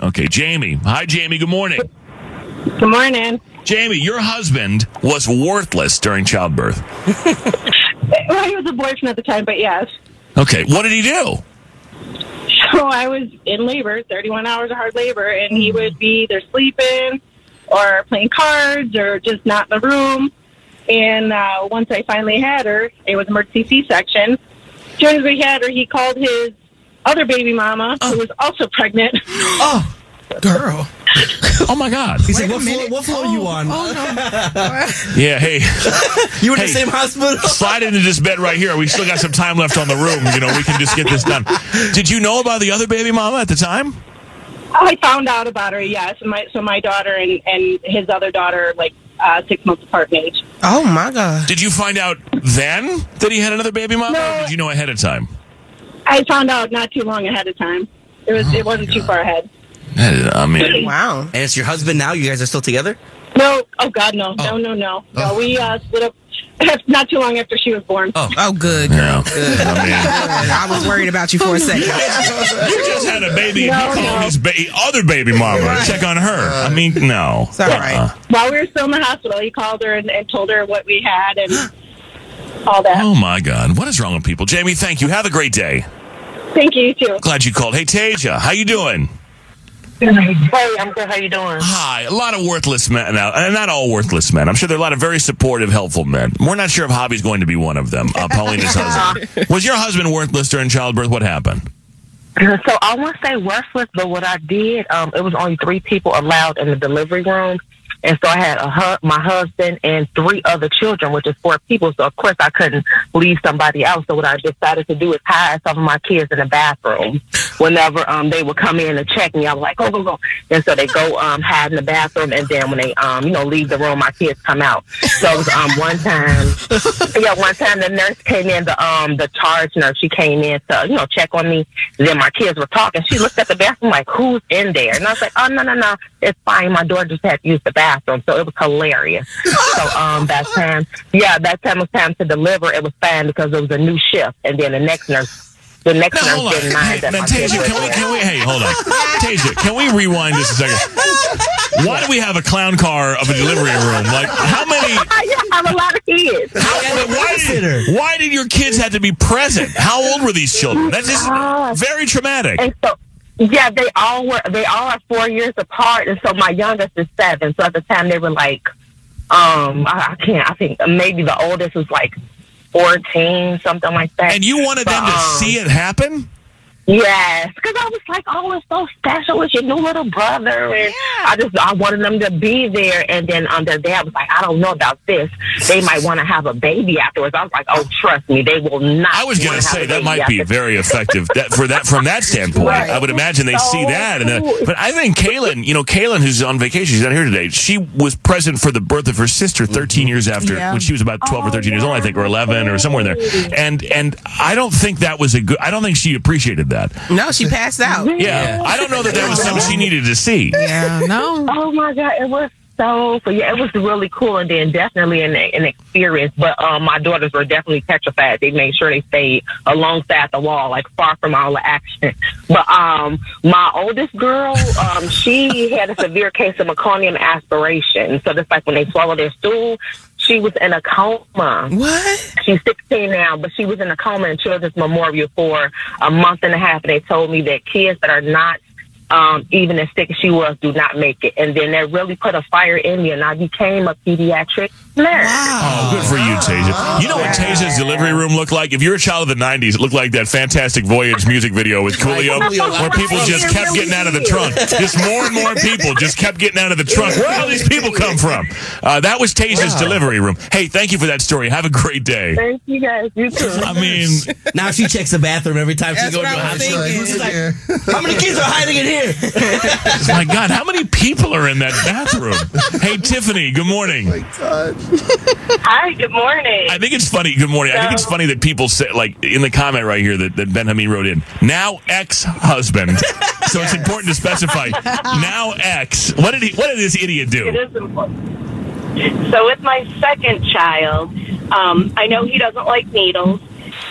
Okay, Jamie. Hi, Jamie. Good morning. Good morning. Jamie, your husband was worthless during childbirth. well, he was a boyfriend at the time, but yes. Okay, what did he do? So I was in labor, 31 hours of hard labor, and he would be either sleeping or playing cards or just not in the room. And uh, once I finally had her, it was emergency C-section. As soon as we had her, he called his other baby mama oh. who was also pregnant. Oh, girl. Oh my God! He said, "What floor, what floor, are you on?" Oh, no. yeah, hey, you were in hey, the same hospital? slide into this bed right here. We still got some time left on the room. You know, we can just get this done. Did you know about the other baby mama at the time? I found out about her. Yes, my so my daughter and and his other daughter like uh, six months apart in age. Oh my God! Did you find out then that he had another baby mama, no. or did you know ahead of time? I found out not too long ahead of time. It was. Oh it wasn't too far ahead. I mean, wow. And it's your husband now. You guys are still together? No. Oh God, no. Oh. No, no, no. No, oh. we uh, split up not too long after she was born. Oh, oh good, girl. Yeah. Good. I, mean, I was worried about you for a second. you just had a baby no, and you called no. his ba- other baby mama right. check on her. Uh, I mean, no. It's all right. Uh, While we were still in the hospital, he called her and, and told her what we had and all that. Oh, my God. What is wrong with people? Jamie, thank you. Have a great day. Thank you, you too. Glad you called. Hey, Tasia, how you doing? Hey, I'm good. How you doing? Hi. A lot of worthless men now, and not all worthless men. I'm sure there are a lot of very supportive, helpful men. We're not sure if Javi's going to be one of them. Uh, Paulina's husband. Was your husband worthless during childbirth? What happened? So I won't say worthless, but what I did, um, it was only three people allowed in the delivery room, and so I had a hu- my husband and three other children, which is four people. So of course I couldn't leave somebody else. So what I decided to do is hide some of my kids in the bathroom. Whenever um they would come in and check me, I was like, go go go. And so they go um hide in the bathroom, and then when they um you know leave the room, my kids come out. So it was, um one time, yeah, one time the nurse came in, the um the charge nurse, she came in to you know check on me. Then my kids were talking. She looked at the bathroom like, who's in there? And I was like, oh no no no, it's fine. My daughter just had to use the bathroom bathroom. So it was hilarious. so um, that time, yeah, that time was time to deliver. It was fine because it was a new shift, and then the next nurse the next no, nurse didn't mind hey, that now, Tasia, can we, can we, hey, hold on. Tasia, can we rewind just a second? Why do we have a clown car of a delivery room? Like, how many? I have a lot of kids. How, why, did, why did your kids have to be present? How old were these children? That's just very traumatic. And so, yeah, they all were. They all are four years apart, and so my youngest is seven. So at the time, they were like, um, I, I can't. I think maybe the oldest was like fourteen, something like that. And you wanted them to um, see it happen? Yes, because I was like, oh, it's so special. It's your new little brother, and I just I wanted them to be there. And then um, their dad was like, I don't know about this. They might want to have a baby afterwards. I was like, oh, trust me, they will not. I was going wanna say that baby might be very effective that, for that from that standpoint. Right. I would imagine they see that, and then, cool. but I think Kaylin, you know, Kaylin, who's on vacation, she's not here today. She was present for the birth of her sister 13 years after Yeah. when she was about 12 or 13 years old, I think, or 11 or somewhere in there. And and I don't think that was a good. I don't think she appreciated that. No, she passed out. Yeah, I don't know that that was something she needed to see. Yeah, no. Oh my god, it was so so yeah, it was really cool and then definitely an, an experience. But um, my daughters were definitely petrified. They made sure they stayed alongside the wall, like far from all the action. But um, my oldest girl, um, she had a severe case of meconium aspiration. So that's like when they swallow their stool. She was in a coma. What? She's 16 now, but she was in a coma in Children's Memorial for a month and a half. And they told me that kids that are not um, even as sick as she was, do not make it. And then that really put a fire in me, and I became a pediatric nurse. Oh, good for you, Tasia. You know what Tasia's delivery room looked like? If you're a child of the 90s, it looked like that Fantastic Voyage music video with Coolio, where people just kept getting out of the trunk. Just more and more people just kept getting out of the trunk. Where all these people come from? Uh, that was Tasia's delivery room. Hey, thank you for that story. Have a great day. Thank you guys. You too. I mean, now she checks the bathroom every time she goes to what a I was hospital. She's like, how many kids are hiding in here? my God, how many people are in that bathroom? Hey, Tiffany, good morning. Oh my God. Hi, good morning. I think it's funny. Good morning. I think it's funny that people say, like, in the comment right here that, that Ben Hamid wrote in, now ex husband. so it's important to specify, now ex. What did he, what did this idiot do? is important. So with my second child, um, I know he doesn't like needles.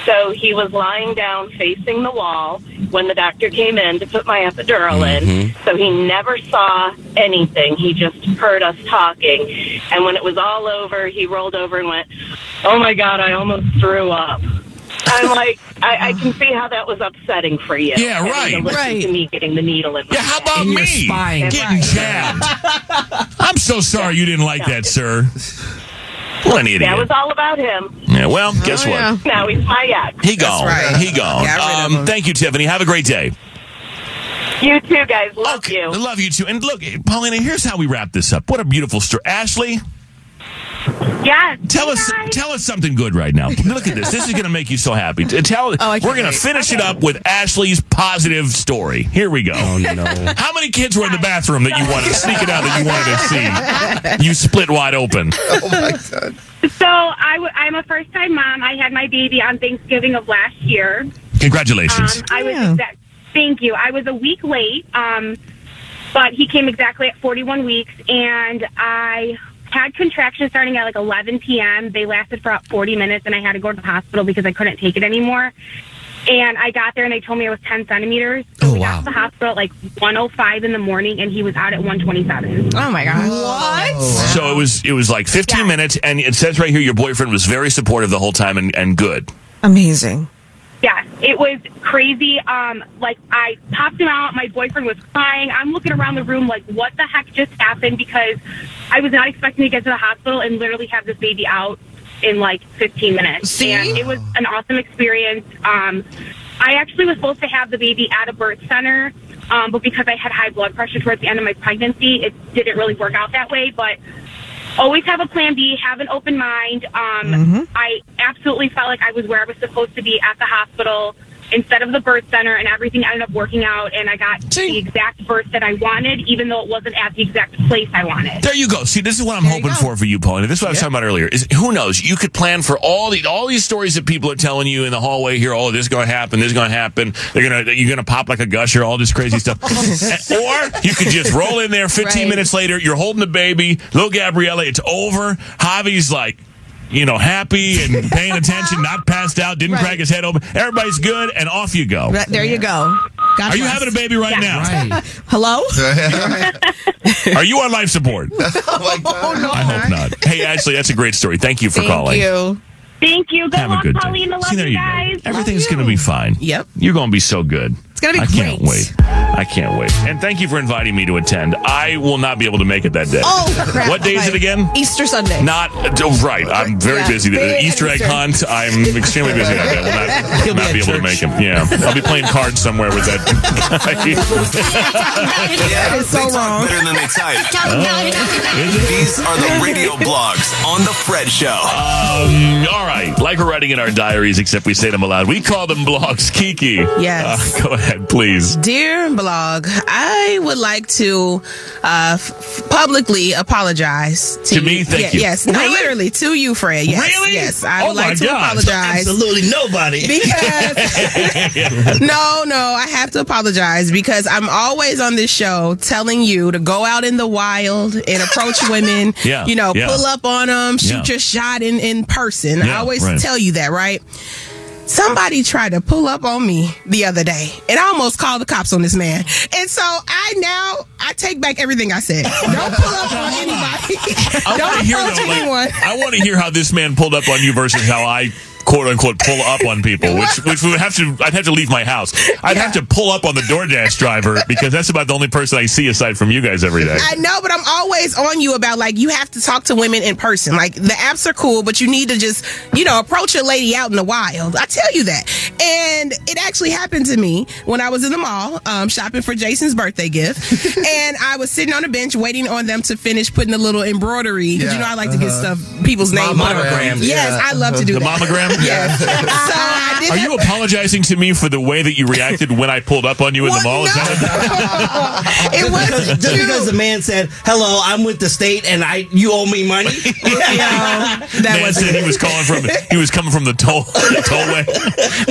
So he was lying down facing the wall when the doctor came in to put my epidural in. Mm-hmm. So he never saw anything. He just heard us talking. And when it was all over, he rolled over and went, Oh my God, I almost threw up. I'm like, I, I can see how that was upsetting for you. Yeah, right. To listen Right. to me getting the needle in my Yeah, how about In me spine. getting jabbed? I'm so sorry you didn't like that, sir. What an idiot. That was all about him. Yeah, well, guess Oh, what? yeah. Now he's my ex. He gone. right. He gone. Got rid Um, thank you, Tiffany. Have a great day. You too, guys. Love Okay, you. I love you too. And look, Paulina, here's how we wrap this up. What a beautiful story. Ashley, Yes. tell us tell us something good right now. Look at this. This is going to make you so happy. T- Tell Oh, I we're going to wait. finish it up with Ashley's positive story. Here we go. Oh, no. How many kids were in the bathroom that you wanted to sneak it out that you wanted to see? You split wide open. Oh my god. So I w- I'm a first time mom. I had my baby on Thanksgiving of last year. Congratulations. Um, I was Yeah. exact. Thank you. I was a week late, um, but he came exactly at 41 weeks, and I had contractions starting at like 11 p.m. They lasted for about 40 minutes, and I had to go to the hospital because I couldn't take it anymore. And I got there, and they told me I was 10 centimeters. Oh, so Oh, we wow. got to the hospital at like 105 in the morning, and he was out at 127. Oh my god. What? Oh, so it was it was like 15 minutes, and it says right here your boyfriend was very supportive the whole time and, and good. Amazing. Yeah, it was crazy. Um, like I popped him out. My boyfriend was crying. I'm looking around the room like, what the heck just happened? Because I was not expecting to get to the hospital and literally have this baby out in like 15 minutes. See? And it was an awesome experience. Um, I actually was supposed to have the baby at a birth center, um, but because I had high blood pressure towards the end of my pregnancy, it didn't really work out that way. But always have a plan B, have an open mind. Um, I absolutely felt like I was where I was supposed to be at the hospital instead of the birth center, and everything ended up working out. And I got the exact birth that I wanted, even though it wasn't at the exact place I wanted. There you go. See, this is what I'm hoping for for you, Paulina. This is what I was talking about earlier. Is who knows? You could plan for all the all these stories that people are telling you in the hallway here. Oh, this is going to happen. This is going to happen. They're gonna you're gonna pop like a gusher. All this crazy stuff. or you could just roll in there. 15 Right. minutes later, you're holding the baby. Little Gabriella, it's over. Javi's like. You know, happy and paying attention, not passed out, didn't Right. crack his head open. Everybody's good, and off you go. Right, there you go. Are you having a baby right now? Hello? Are you on life support? oh my I hope not. Hey, Ashley, that's a great story. Thank you for Thank calling. Thank you. Thank you. Good Have a luck, good day. Pauline. I love See, there you you go. Everything's going to be fine. Yep. You're going to be so good. It's gonna be I can't wait. I can't wait. And thank you for inviting me to attend. I will not be able to make it that day. Oh, crap. What day is it again? Easter Sunday. Not oh, right. I'm very Yeah. busy. The Big Easter egg Easter. hunt. I'm extremely busy that day. I will not, not be able to make him. Yeah, I'll be playing cards somewhere with that. Yeah, It's so they talk wrong. better than they type. Is? These are the radio blogs on the Fred Show. Um, all right. Like we're writing in our diaries, except we say them aloud. We call them blogs. Keke. Yes. Uh, go ahead, please. Dear blog, I would like to uh, f- publicly apologize to, To me? Thank Yeah, you. Yes, no, Really? literally to you, Fred. Yes, Really? Yes, I Oh would like to God. apologize. Absolutely nobody. Because no, no, I have to apologize because I'm always on this show telling you to go out in the wild and approach women. Yeah, you know, yeah. pull up on them, shoot Yeah. your shot in in person. I always right. tell you that, right? Somebody tried to pull up on me the other day, and I almost called the cops on this man. And so I now I take back everything I said. Don't pull up on anybody. I want Don't to hear though. like, anyone. I want to hear how this man pulled up on you versus how I quote unquote pull up on people, which which would have to I'd have to leave my house. I'd have to pull up on the DoorDash driver because that's about the only person I see aside from you guys every day. I know, but I'm always on you about like you have to talk to women in person. Like the apps are cool, but you need to just you know approach a lady out in the wild. I tell you that, and it actually happened to me when I was in the mall um, shopping for Jason's birthday gift, and I was sitting on a bench waiting on them to finish putting the little embroidery. 'cause you know I like to get uh-huh. stuff people's names. Monogram, Yes, yeah. I love to do The that. monogram? Yes. so did Are that- you apologizing to me for the way that you reacted when I pulled up on you in the mall? Is that- it was Just, just because the man said, "Hello, I'm with the state, and I you owe me money." that man was said he was calling from he was coming from the toll the tollway.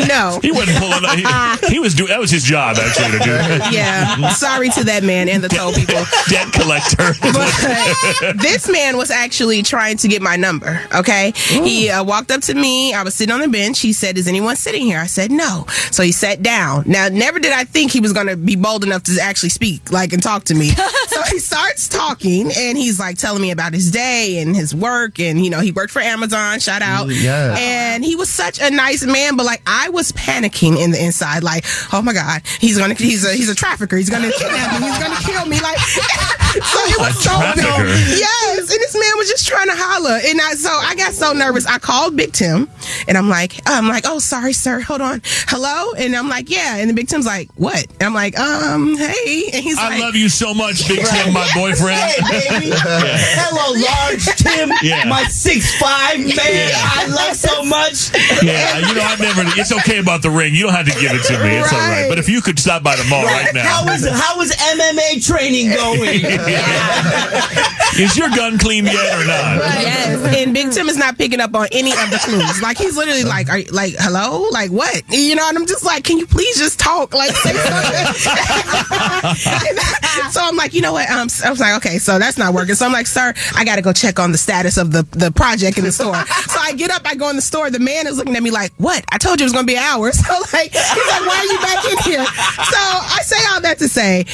no. He wasn't pulling up. He, he was doing that was his job actually to do. Yeah. Sorry to that man and the toll people. Debt collector. But this man was actually trying to get my number. Okay, he uh, walked up to me. I was sitting on the bench. He said, "Is anyone sitting here?" I said, "No." So he sat down. Now, never did I think he was going to be bold enough to actually speak, like and talk to me. so he starts talking, and he's like telling me about his day and his work, and you know he worked for Amazon. Shout out. Mm, yeah. And he was such a nice man, but like I was panicking in the inside, like, oh my god, he's gonna, he's a, he's a trafficker. He's gonna kidnap me. He's gonna kill me. Like, so it was A so trafficker? Yes, and this man was just trying to holler, and I so I got so nervous. I called Big Tim, and I'm like, I'm like, oh sorry, sir, hold on, hello, and I'm like, yeah, and the Big Tim's like, what? And I'm like, um, hey, and he's I like, love you so much, Big Tim, my boyfriend. Hey, baby. Hello, large Tim. Yeah. My six five man. I love so much. Yeah, you know, I've never. It's okay about the ring. You don't have to give it to me. It's all right. Right. But if you could stop by the mall right now, How is how is MMA training going? is your gun clean yet or not? Yes, and Big Tim is not picking up on any of the clues. Like he's literally like, "Are you, like hello? Like what?" You know, and I'm just like, "Can you please just talk? Like say something." so I'm like, you know what? Um, I was like, okay, so that's not working. So I'm like, sir, I got to go check on the status of the the project in the store. so I get up, I go in the store. The man is looking at me like, "What? I told you it was to be an hour." So like, he's like, "Why are you back in here?" So I say all that to say.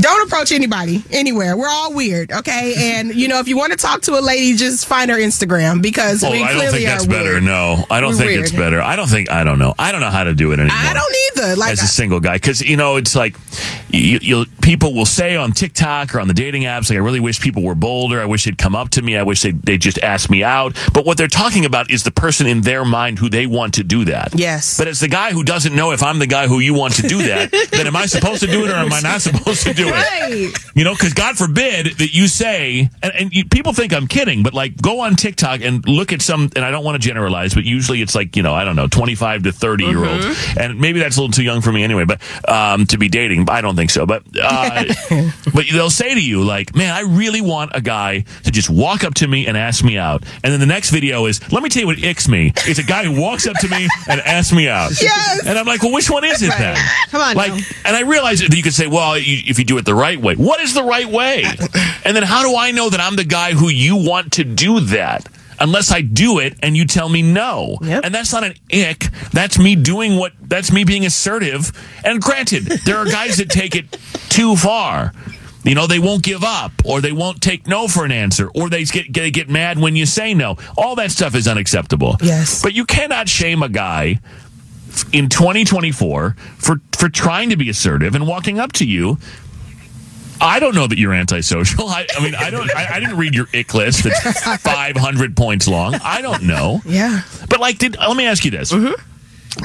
Don't approach anybody anywhere. We're all weird, okay? And you know, if you want to talk to a lady, just find her Instagram because Oh, we I clearly don't think that's better. weird. No, I don't We're think weird. it's better. I don't think. I don't know. I don't know how to do it anymore. I don't either. Like, as a single guy because you know it's like you, you'll people will say on TikTok or on the dating apps like I really wish people were bolder I wish they'd come up to me I wish they they just ask me out but what they're talking about is the person in their mind who they want to do that yes but as the guy who doesn't know if I'm the guy who you want to do that then am I supposed to do it or am I not supposed to do it right. you know, because God forbid that you say, and, and you, people think I'm kidding, but like go on TikTok and look at some, and I don't want to generalize, but usually it's like, you know, I don't know, 25 to 30 year olds. And maybe that's a little too young for me anyway, but um, to be dating, I don't think so. But, uh, but they'll say to you, like, man, I really want a guy to just walk up to me and ask me out. And then the next video is, let me tell you what icks me. It's a guy who walks up to me and asks me out. Yes. And I'm like, well, which one is it then? Come on Like, now. and I realize that you could say, well, you, if you do it the right way, what is the right way? And then how do I know that I'm the guy who you want to do that? unless I do it and you tell me no. And that's not an ick. That's me doing what, that's me being assertive. And granted, there are guys that take it too far. You know, they won't give up or they won't take no for an answer or they get, they get mad when you say no. All that stuff is unacceptable. Yes. But you cannot shame a guy in 2024 for for trying to be assertive and walking up to you. I don't know that you're antisocial. I, I mean, I don't. I, I didn't read your ick list. That's 500 points long. I don't know. Yeah. But like, did let me ask you this, mm-hmm.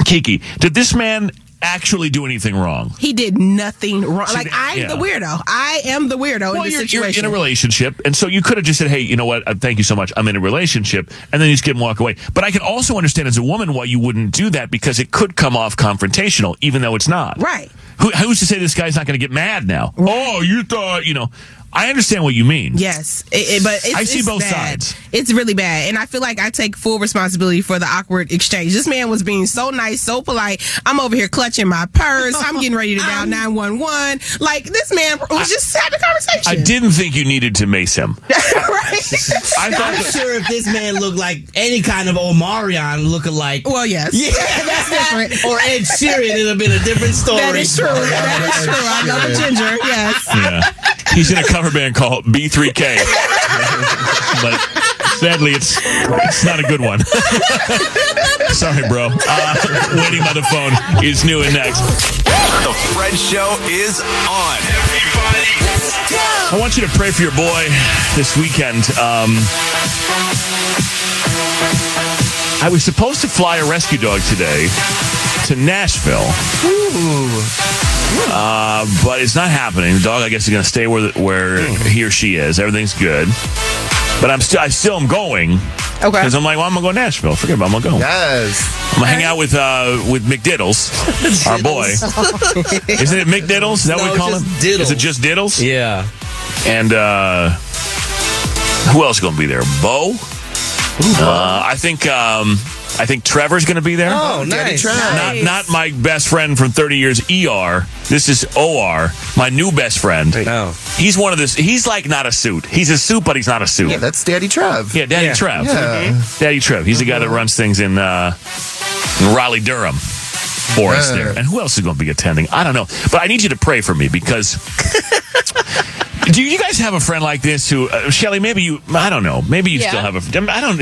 Keke? Did this man actually do anything wrong? He did nothing wrong. Like I'm yeah. the weirdo. I am the weirdo Well, in this you're, you're situation. in a relationship, and so you could have just said, "Hey, you know what? Uh, thank you so much. I'm in a relationship," and then you just get and walk away. But I can also understand as a woman why you wouldn't do that because it could come off confrontational, even though it's not. Right. Who, who's to say this guy's not going to get mad now? Oh, you thought you know? I understand what you mean. Yes, it, it- but it's, I see it's both bad. sides. It's really bad, and I feel like I take full responsibility for the awkward exchange. This man was being so nice, so polite. I'm over here clutching my purse. I'm getting ready to dial nine one one. Like this man was just having a conversation. I didn't think you needed to mace him. right? I thought I'm sure if this man looked like any kind of Omarion lookalike. Well, yes. Yeah, that's different. Or Ed Sheeran, it'd have been a different story. That is true. That is true. I love a ginger. Yes. Yeah. He's in a cover band called B3K. but sadly, it's it's not a good one. Sorry, bro. Uh, waiting by the phone is new and next. The Fred Show is on. I want you to pray for your boy this weekend. Um, I was supposed to fly a rescue dog today to Nashville. Uh, but it's not happening. The dog, I guess, is going to stay where the, where he or she is. Everything's good. But I'm still, I still am going. Okay. Because I'm like, well, I'm gonna go to Nashville. Forget about it. I'm gonna go. Yes. I'm gonna hang out with uh with McDiddles, our boy. Isn't it McDiddles? Is that what No, we call just him? Diddles. Is it just Diddles? Yeah. And uh who else is gonna be there? Bo. Uh, I think um, I think Trevor's gonna be there. Oh, nice. Not not my best friend from 30 years ER. This is OR, my new best friend. Oh. He's one of this. He's like not a suit. He's a suit, but he's not a suit. Yeah, that's Daddy Trev. Yeah, Daddy Yeah. Trev. Yeah. Daddy Trev. He's the guy that runs things in, uh, in Raleigh, Durham for us there. And who else is going to be attending? I don't know. But I need you to pray for me because. Do you guys have a friend like this who, uh, Shelly? Maybe you, I don't know. Maybe you Yeah. still have a. I don't.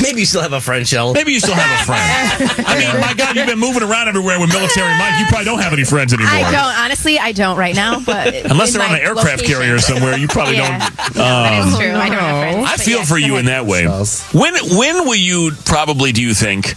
Maybe you still have a friend, Shelly. Maybe you still have a friend. I mean, my God, you've been moving around everywhere with military Mike. You probably don't have any friends anymore. I don't honestly. I don't right now, but Unless they're on an aircraft location- carrier somewhere, you probably Yeah. don't. No, that is um, true. I don't have friends. I feel yeah, for you ahead. in that way. When when will you probably do you think?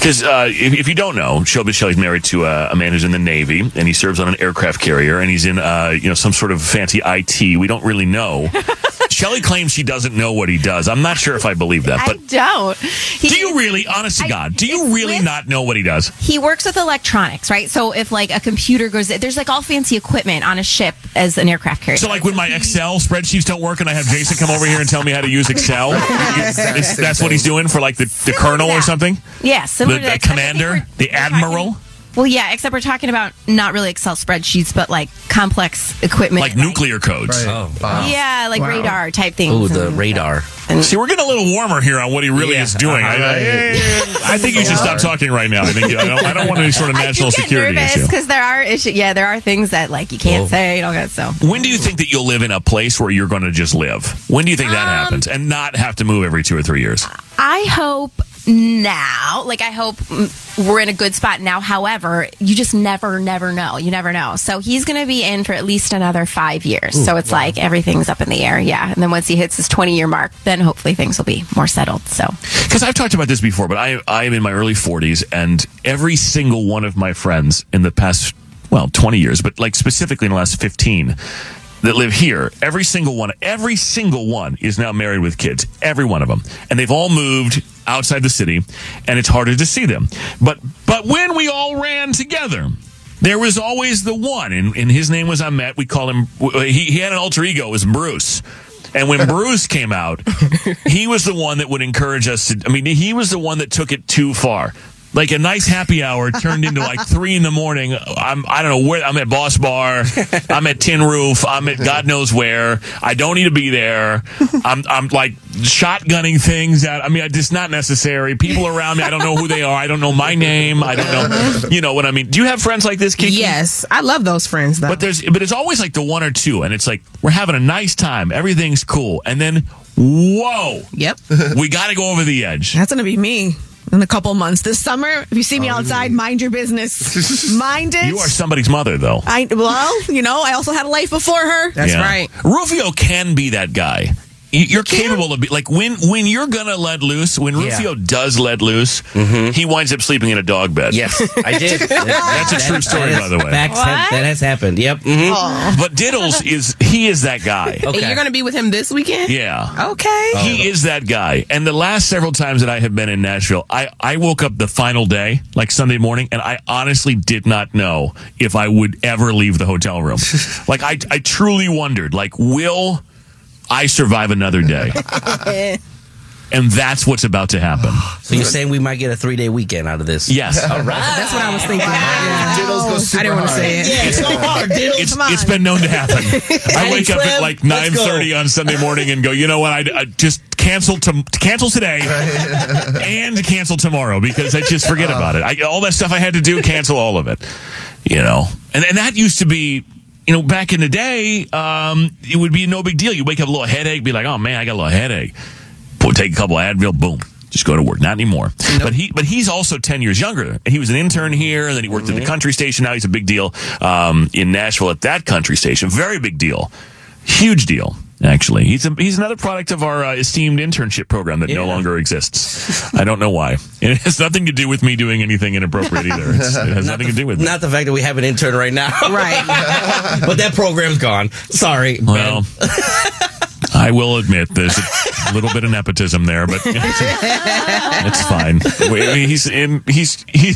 Because uh, if, if you don't know, Shelby Shelley's married to uh, a man who's in the Navy, and he serves on an aircraft carrier, and he's in uh, you know some sort of fancy IT. We don't really know. Shelley claims she doesn't know what he does. I'm not sure if I believe that, But I don't. He, do you really, honest to I- God, do you really with- not know what he does? He works with electronics, right? So if like a computer goes, there's like all fancy equipment on a ship as an aircraft carrier. So, like when my Excel spreadsheets don't work, and I have Jason come over here and tell me how to use Excel, that's what he's doing for like the, the colonel or something, yeah, the, to the commander, the admiral. Well, yeah, except we're talking about not really Excel spreadsheets, but like complex equipment, like nuclear codes. Oh. Yeah, like Wow. radar type things. Oh, the and- radar. See, we're getting a little warmer here on what he really Yeah. is doing. I, I, I think you should stop talking right now. I think I don't, I don't want any sort of national do get security nervous issue. because there are issues. Yeah, there are things that like you can't Whoa. say. You know, so When do you think that you'll live in a place where you're going to just live? When do you think that Um, happens and not have to move every two or three years? I hope now, like I hope we're in a good spot now. However, you just never, never know. You never know. So he's going to be in for at least another five years. so it's like everything's up in the air. Yeah. And then once he hits his 20 year mark, then hopefully things will be more settled. So Because I've talked about this before, but I I am in my early 40s, and every single one of my friends in the past, well, 20 years, but like specifically in the last 15 that live here, every single one, every single one is now married with kids. Every one of them, and they've all moved outside the city, and it's harder to see them. But but when we all ran together. There was always the one, and, and his name was Ahmet. We call him. He, he had an alter ego. It was Bruce. And when Bruce came out, he was the one that would encourage us to. I mean, he was the one that took it too far. Like a nice happy hour turned into like three in the morning. I'm I don't know where I'm at Boss Bar, I'm at Tin Roof, I'm at God knows where. I don't need to be there. I'm I'm like shotgunning things out. I mean, it's not necessary. People around me, I don't know who they are. I don't know my name. I don't know. You know what I mean? Do you have friends like this, Keke? Yes, I love those friends though. But there's but it's always like the one or two, and it's like we're having a nice time, everything's cool, and then whoa, yep, we got to go over the edge. That's going to be me in a couple months this summer. If you see me outside, mind your business. mind it. You are somebody's mother, though. I well, you know, I also had a life before her. That's Yeah. Right. Rufio can be that guy. You- You're capable of be like when when you're gonna let loose. When Yeah. Rufio does let loose, he winds up sleeping in a dog bed. Yes, I did. That's a true story, by the way. Facts have- that has happened. Yep. mhm. But Diddles is he is that guy. And you're going to be with him this weekend? Yeah. Okay. He is that guy. And the last several times that I have been in Nashville, I, I woke up the final day, like Sunday morning, and I honestly did not know if I would ever leave the hotel room. like, I, I truly wondered, like, will I survive another day? And that's what's about to happen. So you're saying we might get a three day weekend out of this? Yes. All right. That's what I was thinking. I didn't want to say it. Yeah, go hard, Diddles. It's, it's been known to happen. I wake up at like 9.30 on Sunday morning and go, you know what, I, I just cancel to, cancel today and cancel tomorrow because I just forget about it. I, all that stuff I had to do, cancel all of it. You know, and, and that used to be, you know, back in the day, um, it would be no big deal. You wake up a little headache, be like, oh man, I got a little headache. Put, take a couple of Advil, boom. Just go to work. Not anymore. But he, but he's also ten years younger. He was an intern here, and then he worked at the country station. Now he's a big deal um, in Nashville at that country station. Very big deal, huge deal. Actually, he's a, he's another product of our uh, esteemed internship program that no longer exists. I don't know why. And it has nothing to do with me doing anything inappropriate either. It's, it has nothing to do with it. Not the fact that we have an intern right now. Right. but that program's gone. Sorry. Well, I will admit there's a little bit of nepotism there, but it's fine. We, he's in, he's he.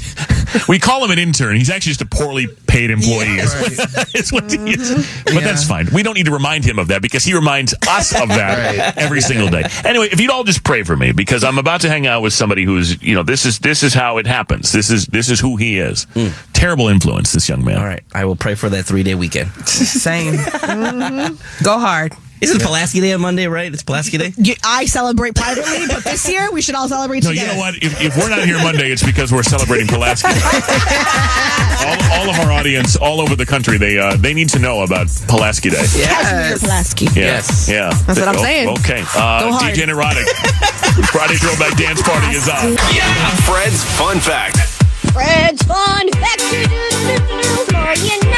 We call him an intern. He's actually just a poorly paid employee. is what- is what he is. But that's fine. We don't need to remind him of that because he reminds us of that Right. every single day. Anyway, if you'd all just pray for me because I'm about to hang out with somebody who's you know this is this is how it happens. This is this is who he is. Terrible influence, this young man. All right. I will pray for that three day weekend. Same. Mm-hmm. Go hard. Isn't Pulaski Day on Monday, right? It's Pulaski Day? I celebrate privately, but this year we should all celebrate No, you know what? If, if we're not here Monday, it's because we're celebrating Pulaski. all, all of our audience all over the country, they uh, they need to know about Pulaski Day. Yes. Pulaski. Yeah. Yeah. That's what I'm Oh, saying. Okay. Go Uh, hard. DJ Neurotic. Friday Throwback Dance Party is on. Fred's Fun Fact. Fred's Fun Fact.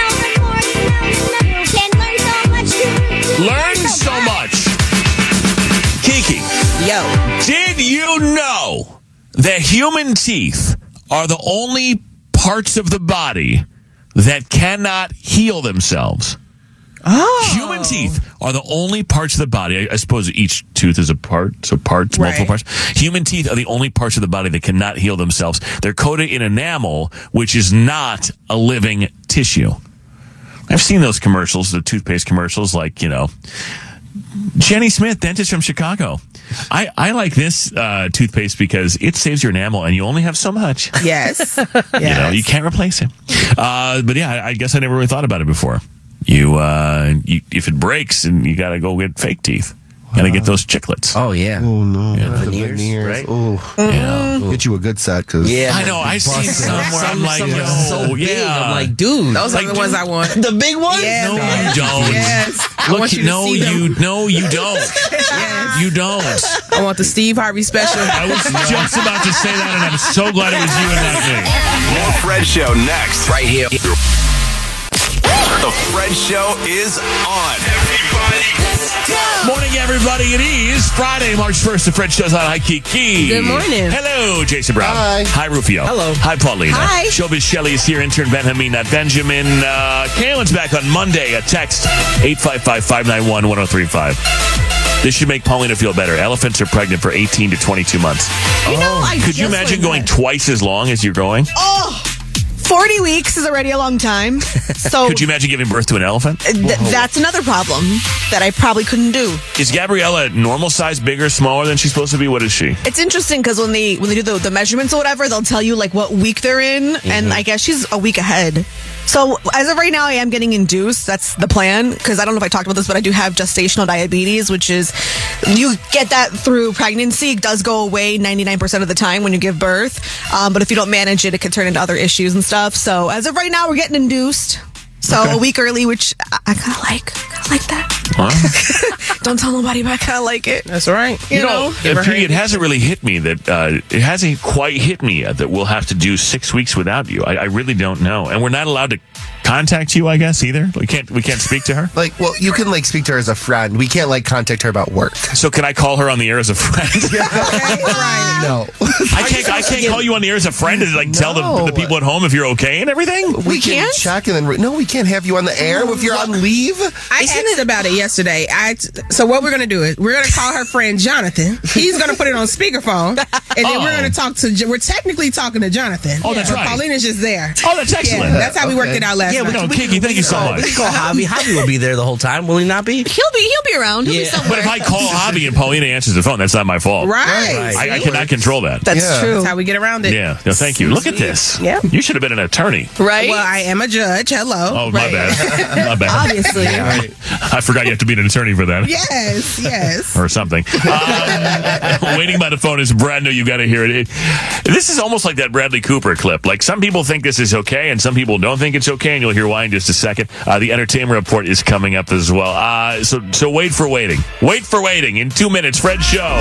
that human teeth are the only parts of the body that cannot heal themselves? Oh. Human teeth are the only parts of the body. I, I suppose each tooth is a part, so parts, multiple parts. Human teeth are the only parts of the body that cannot heal themselves. They're coated in enamel, which is not a living tissue. I've seen those commercials, the toothpaste commercials, like, you know, Jenny Smith, dentist from Chicago. I, I like this uh, toothpaste because it saves your enamel and you only have so much. Yes. You know, you can't replace it. Uh, but yeah, I, I guess I never really thought about it before. You, uh, you if it breaks, and you got to go get fake teeth. Got to get those chiclets. Oh, yeah. Oh no, Yeah. the Veneers, veneers. right? Oh, Yeah. get you a good set because Yeah. I know. I seen some where I'm like, Some are yo, so big. yeah. I'm like, dude. Those Like, are the ones I want. the big ones? Yes. no, you don't. Yes. I Look, want you to no, see them. you, no, you don't. You don't. I want the Steve Harvey special. I was just about to say that, and I'm so glad it was you and not me. More Fred Show next. Right here. The Fred Show is on. Morning, everybody. It is Friday, March 1st. The Fred Show's on. Hi, Keke. Good morning. Hello, Jason Brown. Hi. Hi, Rufio. Hello. Hi, Paulina. Hi. Showbiz Shelley is here. Intern Benjamin, not Benjamin. Uh, Kalen's back on Monday. A text 855-591-1035. This should make Paulina feel better. Elephants are pregnant for 18 to 22 months. You know, I Could you imagine going that. twice as long as you're going? Oh, for 40 weeks is already a long time. So Could you imagine giving birth to an elephant? th- that's another problem that I probably couldn't do. Is Gabriella normal size, bigger, smaller than she's supposed to be? What is she? It's interesting because when they when they do the, the measurements or whatever, they'll tell you like what week they're in, and mm-hmm. I guess she's a week ahead. So as of right now, I am getting induced. That's the plan because I don't know if I talked about this, but I do have gestational diabetes, which is you get that through pregnancy. It does go away ninety nine percent of the time when you give birth, um, but if you don't manage it, it can turn into other issues and stuff. So as of right now, we're getting induced. So Okay. a week early, which I, I kind of like. Kind of like that. Huh? Don't tell nobody, but I kind of like it. That's right. You, know. Uh, P, it hasn't really hit me that uh, it hasn't quite hit me yet that we'll have to do six weeks without you. I, I really don't know, and we're not allowed to contact you. I guess either. We can't. We can't speak to her. Like, well, you can like speak to her as a friend. We can't like contact her about work. So can I call her on the air as a friend? No, I can't. I can't call you on the air as a friend and like tell the, the people at home if you're okay and everything. we, can't check and then re- no, we can't have you on the air if you're on leave. I asked about it yesterday. I so what we're gonna do is we're gonna call her friend Jonathan. He's gonna put it on speakerphone, and then we're Oh. gonna talk to. We're technically talking to Jonathan. Oh, that's but right. Paulina's just there. Oh, that's excellent. Yeah, that's how we worked it out last Yeah, night. we can- No, Keke, thank you so much. we can call Javi. Javi will be there the whole time, will he not be? He'll be he'll be around. He'll be somewhere. But if I call Javi and Paulina answers the phone, that's not my fault. Right. I, I cannot control that. That's Yeah. true. That's how we get around it. yeah. No, thank you. Look at this. Yeah. You should have been an attorney. Right? Well, I am a judge. Hello. Oh, my Right. bad. My bad. Obviously. I forgot you have to be an attorney for that. Yes. Yes. Or something. Um, waiting by the phone is brand new. You got to hear it. it. This is almost like that Bradley Cooper clip. Like some people think this is okay, and some people don't think it's okay, you'll hear why in just a second. Uh, the entertainment report is coming up as well. Uh, so, so wait for waiting. Wait for waiting. In two minutes, Fred Show.